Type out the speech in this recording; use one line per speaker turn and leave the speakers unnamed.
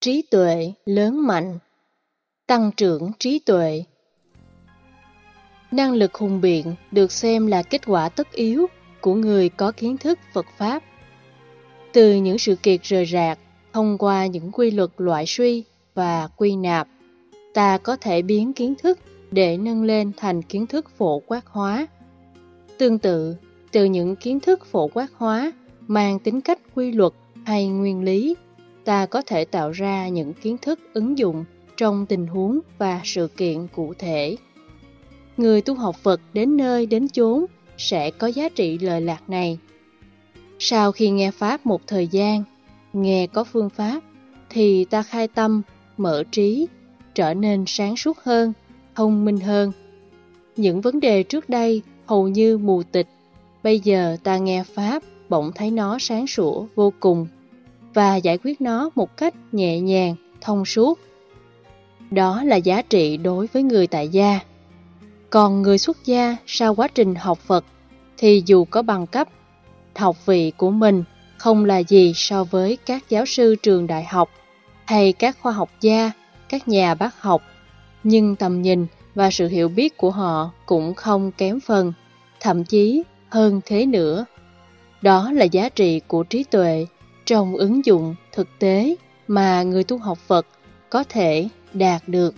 Trí tuệ lớn mạnh Tăng trưởng trí tuệ Năng lực hùng biện được xem là kết quả tất yếu của người có kiến thức Phật Pháp. Từ những sự kiện rời rạc, thông qua những quy luật loại suy và quy nạp, ta có thể biến kiến thức để nâng lên thành kiến thức phổ quát hóa. Tương tự, từ những kiến thức phổ quát hóa mang tính cách quy luật hay nguyên lý, ta có thể tạo ra những kiến thức ứng dụng trong tình huống và sự kiện cụ thể. Người tu học Phật đến nơi đến chốn sẽ có giá trị lời lạc này. Sau khi nghe Pháp một thời gian, nghe có phương pháp, thì ta khai tâm, mở trí, trở nên sáng suốt hơn, thông minh hơn. Những vấn đề trước đây hầu như mù tịch, bây giờ ta nghe Pháp bỗng thấy nó sáng sủa vô cùng và giải quyết nó một cách nhẹ nhàng, thông suốt. Đó là giá trị đối với người tại gia. Còn người xuất gia sau quá trình học Phật thì dù có bằng cấp, học vị của mình không là gì so với các giáo sư trường đại học hay các khoa học gia, các nhà bác học, nhưng tầm nhìn và sự hiểu biết của họ cũng không kém phần, thậm chí hơn thế nữa. Đó là giá trị của trí tuệ trong ứng dụng thực tế mà người tu học Phật có thể đạt được.